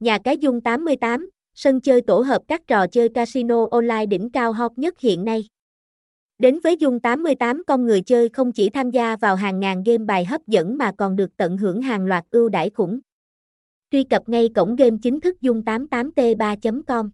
Nhà cái Dung 88, sân chơi tổ hợp các trò chơi casino online đỉnh cao hot nhất hiện nay. Đến với Dung 88 con người chơi không chỉ tham gia vào hàng ngàn game bài hấp dẫn mà còn được tận hưởng hàng loạt ưu đãi khủng. Truy cập ngay cổng game chính thức Dung88t3.com